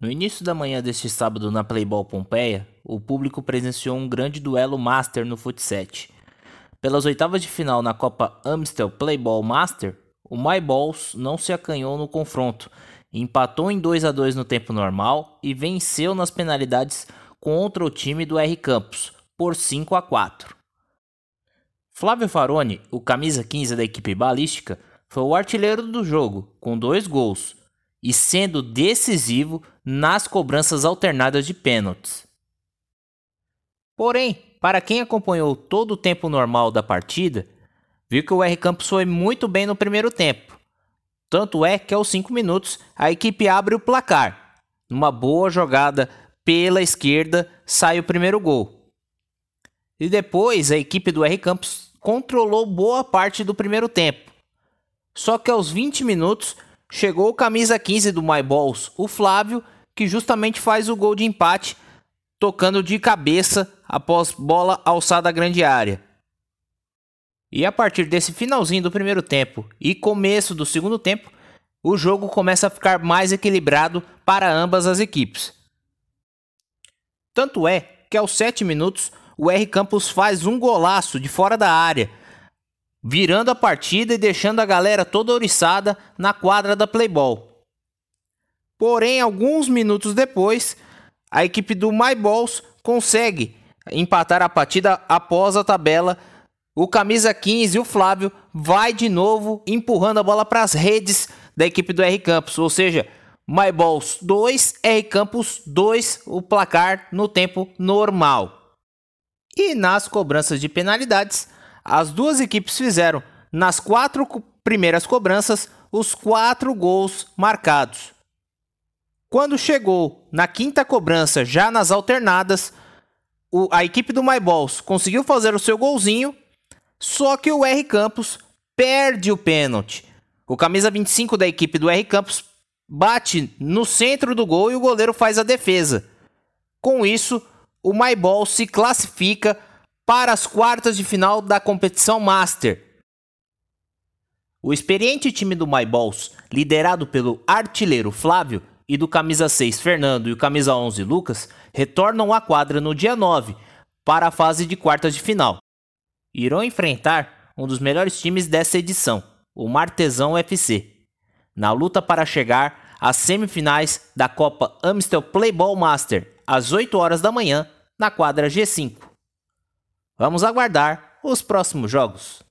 No início da manhã deste sábado na Playball Pompeia, o público presenciou um grande duelo Master no Futset. Pelas oitavas de final na Copa Amstel Playball Master, o My Balls não se acanhou no confronto, empatou em 2 a 2 no tempo normal e venceu nas penalidades contra o time do R Campos por 5 a 4. Flávio Faroni, o camisa 15 da equipe balística, foi o artilheiro do jogo, com dois gols, e sendo decisivo nas cobranças alternadas de pênaltis. Porém, para quem acompanhou todo o tempo normal da partida, viu que o R Campos foi muito bem no primeiro tempo. Tanto é que aos 5 minutos a equipe abre o placar. Numa boa jogada pela esquerda sai o primeiro gol. E depois a equipe do R Campos controlou boa parte do primeiro tempo. Só que aos 20 minutos chegou o camisa 15 do My Balls, o Flávio, que justamente faz o gol de empate, tocando de cabeça após bola alçada à grande área. E a partir desse finalzinho do primeiro tempo e começo do segundo tempo, o jogo começa a ficar mais equilibrado para ambas as equipes. Tanto é que aos 7 minutos o R Campos faz um golaço de fora da área, virando a partida e deixando a galera toda oriçada na quadra da Playball. Porém, alguns minutos depois, a equipe do My Balls consegue empatar a partida após a tabela. O camisa 15, o Flávio, vai de novo empurrando a bola para as redes da equipe do R Campos, ou seja, My Balls 2, R Campos 2, o placar no tempo normal. E nas cobranças de penalidades, as duas equipes fizeram, nas quatro primeiras cobranças, os quatro gols marcados. Quando chegou na quinta cobrança, já nas alternadas, o, a equipe do My Balls conseguiu fazer o seu golzinho, só que o R Campos perde o pênalti. O camisa 25 da equipe do R Campos bate no centro do gol e o goleiro faz a defesa. Com isso, o My Balls se classifica para as quartas de final da competição Master. O experiente time do My Balls, liderado pelo artilheiro Flávio e do camisa 6 Fernando e o camisa 11 Lucas, retornam à quadra no dia 9 para a fase de quartas de final. Irão enfrentar um dos melhores times dessa edição, o Martesão FC, na luta para chegar às semifinais da Copa Amstel Playball Master às 8 horas da manhã na quadra G5. Vamos aguardar os próximos jogos.